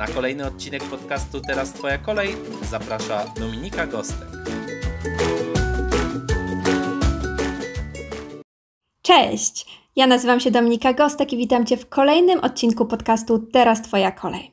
Na kolejny odcinek podcastu Teraz Twoja kolej zaprasza Dominika Gostek. Cześć! Ja nazywam się Dominika Gostek i witam Cię w kolejnym odcinku podcastu Teraz Twoja kolej.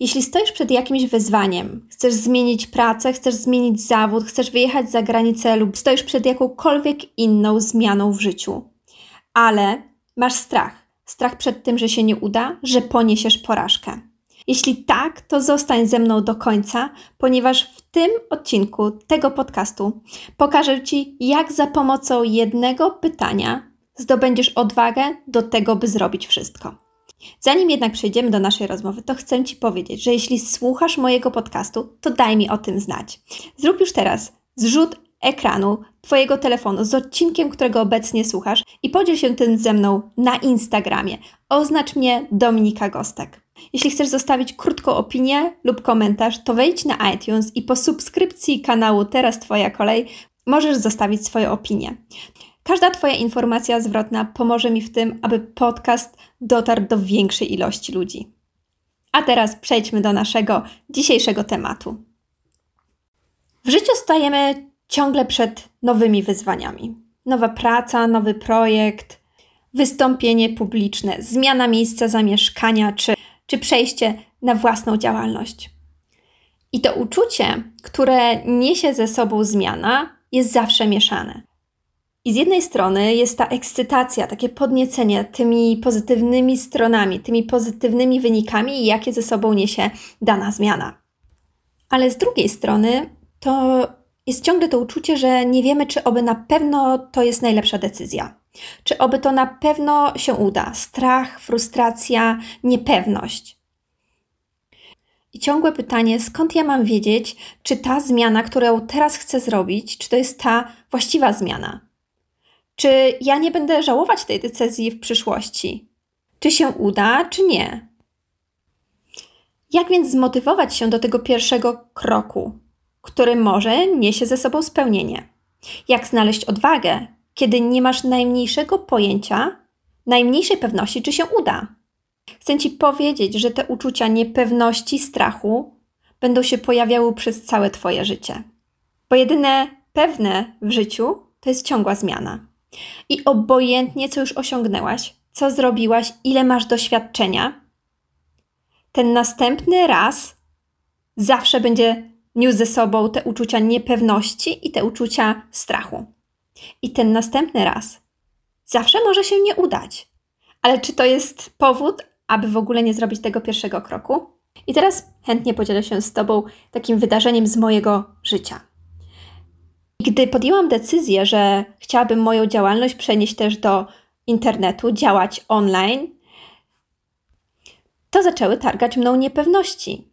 Jeśli stoisz przed jakimś wyzwaniem, chcesz zmienić pracę, chcesz zmienić zawód, chcesz wyjechać za granicę lub stoisz przed jakąkolwiek inną zmianą w życiu, ale masz strach, strach przed tym, że się nie uda, że poniesiesz porażkę. Jeśli tak, to zostań ze mną do końca, ponieważ w tym odcinku tego podcastu pokażę Ci, jak za pomocą jednego pytania zdobędziesz odwagę do tego, by zrobić wszystko. Zanim jednak przejdziemy do naszej rozmowy, to chcę Ci powiedzieć, że jeśli słuchasz mojego podcastu, to daj mi o tym znać. Zrób już teraz zrzut ekranu Twojego telefonu z odcinkiem, którego obecnie słuchasz i podziel się tym ze mną na Instagramie. Oznacz mnie Dominika Gostek. Jeśli chcesz zostawić krótką opinię lub komentarz, to wejdź na iTunes i po subskrypcji kanału Teraz Twoja kolej możesz zostawić swoją opinię. Każda Twoja informacja zwrotna pomoże mi w tym, aby podcast dotarł do większej ilości ludzi. A teraz przejdźmy do naszego dzisiejszego tematu. W życiu stajemy ciągle przed nowymi wyzwaniami. Nowa praca, nowy projekt, wystąpienie publiczne, zmiana miejsca zamieszkania czy, czy przejście na własną działalność. I to uczucie, które niesie ze sobą zmiana, jest zawsze mieszane. I z jednej strony jest ta ekscytacja, takie podniecenie tymi pozytywnymi stronami, tymi pozytywnymi wynikami, jakie ze sobą niesie dana zmiana. Ale z drugiej strony to jest ciągle to uczucie, że nie wiemy, czy oby na pewno to jest najlepsza decyzja. Czy oby to na pewno się uda? Strach, frustracja, niepewność. I ciągłe pytanie, skąd ja mam wiedzieć, czy ta zmiana, którą teraz chcę zrobić, czy to jest ta właściwa zmiana? Czy ja nie będę żałować tej decyzji w przyszłości? Czy się uda, czy nie? Jak więc zmotywować się do tego pierwszego kroku, który może niesie ze sobą spełnienie? Jak znaleźć odwagę, kiedy nie masz najmniejszego pojęcia, najmniejszej pewności, czy się uda? Chcę Ci powiedzieć, że te uczucia niepewności, strachu będą się pojawiały przez całe Twoje życie. Bo jedyne pewne w życiu to jest ciągła zmiana. I obojętnie, co już osiągnęłaś, co zrobiłaś, ile masz doświadczenia, ten następny raz zawsze będzie niósł ze sobą te uczucia niepewności i te uczucia strachu. I ten następny raz zawsze może się nie udać. Ale czy to jest powód, aby w ogóle nie zrobić tego pierwszego kroku? I teraz chętnie podzielę się z Tobą takim wydarzeniem z mojego życia. Gdy podjęłam decyzję, że chciałabym moją działalność przenieść też do internetu, działać online, to zaczęły targać mną niepewności.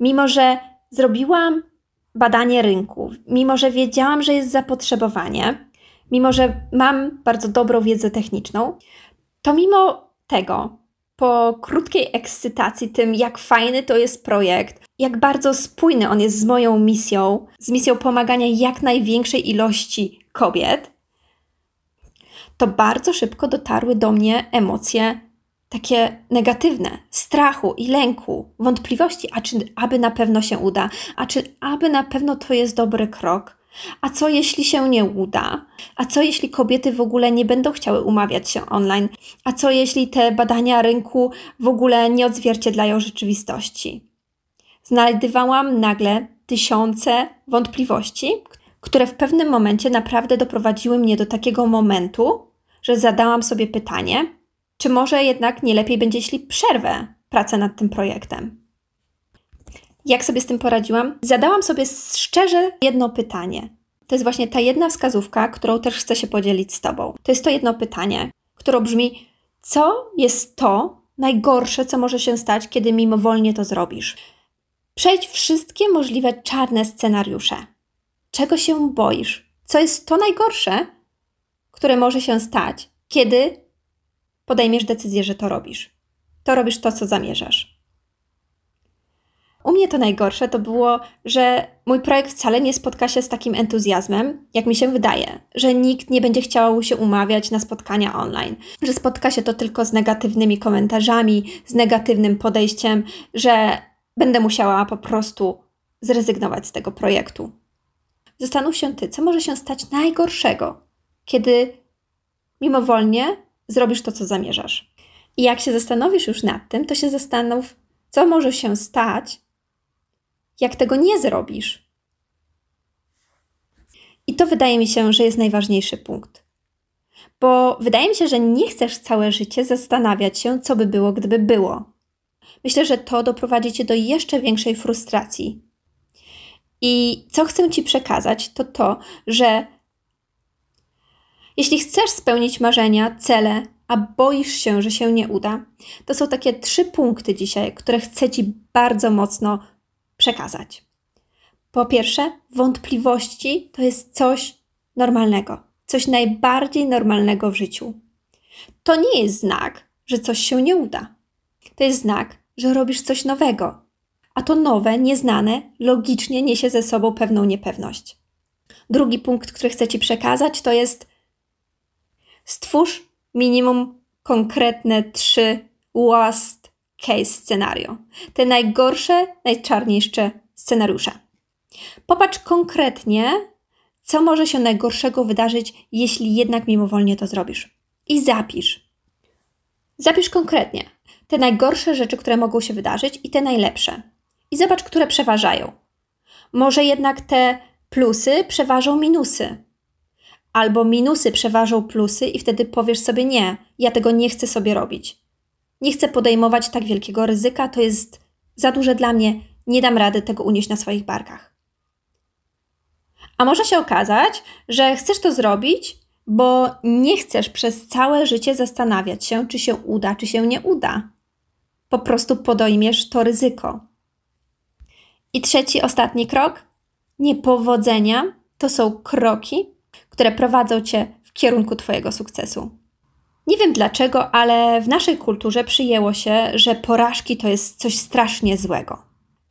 Mimo, że zrobiłam badanie rynku, mimo, że wiedziałam, że jest zapotrzebowanie, mimo, że mam bardzo dobrą wiedzę techniczną, to mimo tego, po krótkiej ekscytacji tym, jak fajny to jest projekt, jak bardzo spójny on jest z moją misją, z misją pomagania jak największej ilości kobiet, to bardzo szybko dotarły do mnie emocje takie negatywne, strachu i lęku, wątpliwości, a czy aby na pewno się uda, a czy aby na pewno to jest dobry krok, a co jeśli się nie uda? A co jeśli kobiety w ogóle nie będą chciały umawiać się online? A co jeśli te badania rynku w ogóle nie odzwierciedlają rzeczywistości? Znajdywałam nagle tysiące wątpliwości, które w pewnym momencie naprawdę doprowadziły mnie do takiego momentu, że zadałam sobie pytanie, czy może jednak nie lepiej będzie, jeśli przerwę pracę nad tym projektem. Jak sobie z tym poradziłam? Zadałam sobie szczerze jedno pytanie. To jest właśnie ta jedna wskazówka, którą też chcę się podzielić z Tobą. To jest to jedno pytanie, które brzmi: co jest to najgorsze, co może się stać, kiedy mimowolnie to zrobisz? Przejdź wszystkie możliwe czarne scenariusze. czego się boisz, co jest to najgorsze, które może się stać, kiedy podejmiesz decyzję, że to robisz. To robisz to, co zamierzasz. U mnie to najgorsze to było, że mój projekt wcale nie spotka się z takim entuzjazmem, jak mi się wydaje, że nikt nie będzie chciał się umawiać na spotkania online, że spotka się to tylko z negatywnymi komentarzami, z negatywnym podejściem, że będę musiała po prostu zrezygnować z tego projektu. Zastanów się ty, co może się stać najgorszego, kiedy mimowolnie zrobisz to, co zamierzasz. I jak się zastanowisz już nad tym, to się zastanów, co może się stać, jak tego nie zrobisz. I to wydaje mi się, że jest najważniejszy punkt. Bo wydaje mi się, że nie chcesz całe życie zastanawiać się, co by było, gdyby było. Myślę, że to doprowadzi cię do jeszcze większej frustracji. I co chcę ci przekazać, to to, że jeśli chcesz spełnić marzenia, cele, a boisz się, że się nie uda, to są takie trzy punkty dzisiaj, które chcę ci bardzo mocno przekazać. Po pierwsze, wątpliwości to jest coś normalnego, coś najbardziej normalnego w życiu. To nie jest znak, że coś się nie uda. To jest znak, że robisz coś nowego, a to nowe, nieznane, logicznie niesie ze sobą pewną niepewność. Drugi punkt, który chcę Ci przekazać, to jest stwórz minimum konkretne trzy worst case scenario. Te najgorsze, najczarniejsze scenariusze. Popatrz konkretnie, co może się najgorszego wydarzyć, jeśli jednak mimowolnie to zrobisz. I zapisz. Zapisz konkretnie te najgorsze rzeczy, które mogą się wydarzyć i te najlepsze. I zobacz, które przeważają. Może jednak te plusy przeważą minusy. Albo minusy przeważą plusy, i wtedy powiesz sobie: Nie, ja tego nie chcę sobie robić. Nie chcę podejmować tak wielkiego ryzyka, to jest za duże dla mnie, nie dam rady tego unieść na swoich barkach. A może się okazać, że chcesz to zrobić, bo nie chcesz przez całe życie zastanawiać się, czy się uda, czy się nie uda. Po prostu podejmiesz to ryzyko. I trzeci, ostatni krok. Niepowodzenia to są kroki, które prowadzą cię w kierunku Twojego sukcesu. Nie wiem dlaczego, ale w naszej kulturze przyjęło się, że porażki to jest coś strasznie złego.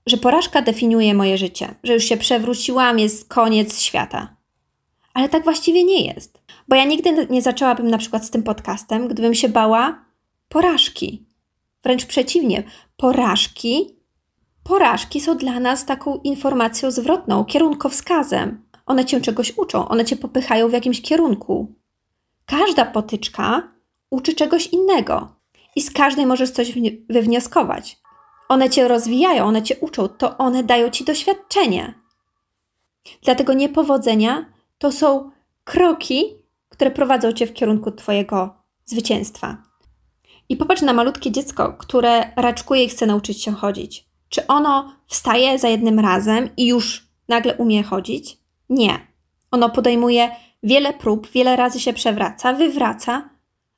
Że porażka definiuje moje życie, że już się przewróciłam, jest koniec świata. Ale tak właściwie nie jest. Bo ja nigdy nie zaczęłabym na przykład z tym podcastem, gdybym się bała porażki. Wręcz przeciwnie, porażki, porażki są dla nas taką informacją zwrotną, kierunkowskazem. One cię czegoś uczą, one cię popychają w jakimś kierunku. Każda potyczka uczy czegoś innego i z każdej możesz coś wywnioskować. One cię rozwijają, one cię uczą, to one dają ci doświadczenie. Dlatego niepowodzenia to są kroki, które prowadzą cię w kierunku twojego zwycięstwa. I popatrz na malutkie dziecko, które raczkuje i chce nauczyć się chodzić. Czy ono wstaje za jednym razem i już nagle umie chodzić? Nie. Ono podejmuje wiele prób, wiele razy się przewraca, wywraca,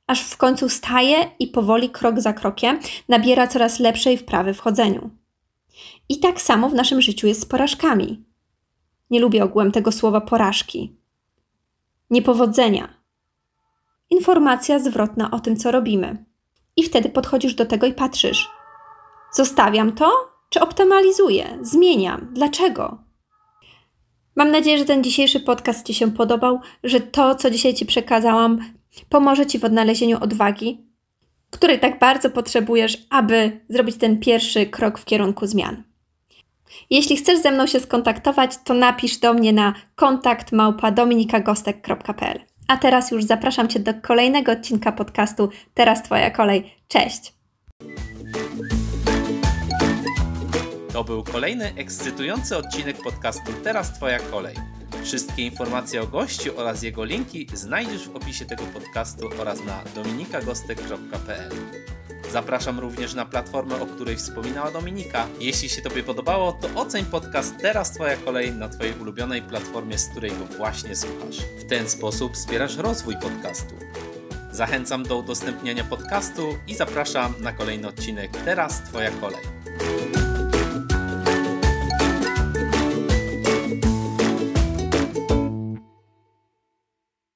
aż w końcu staje i powoli, krok za krokiem, nabiera coraz lepszej wprawy w chodzeniu. I tak samo w naszym życiu jest z porażkami. Nie lubię ogółem tego słowa porażki. Niepowodzenia. Informacja zwrotna o tym, co robimy. I wtedy podchodzisz do tego i patrzysz. Zostawiam to, czy optymalizuję? Zmieniam. Dlaczego? Mam nadzieję, że ten dzisiejszy podcast Ci się podobał, że to, co dzisiaj Ci przekazałam, pomoże Ci w odnalezieniu odwagi, której tak bardzo potrzebujesz, aby zrobić ten pierwszy krok w kierunku zmian. Jeśli chcesz ze mną się skontaktować, to napisz do mnie na kontakt małpa.dominikagostek.pl. A teraz już zapraszam Cię do kolejnego odcinka podcastu Teraz Twoja kolej. Cześć! To był kolejny ekscytujący odcinek podcastu Teraz Twoja kolej. Wszystkie informacje o gościu oraz jego linki znajdziesz w opisie tego podcastu oraz na dominikagostek.pl. Zapraszam również na platformę, o której wspominała Dominika. Jeśli się Tobie podobało, to oceń podcast Teraz Twoja kolej na Twojej ulubionej platformie, z której go właśnie słuchasz. W ten sposób wspierasz rozwój podcastu. Zachęcam do udostępniania podcastu i zapraszam na kolejny odcinek Teraz Twoja kolej.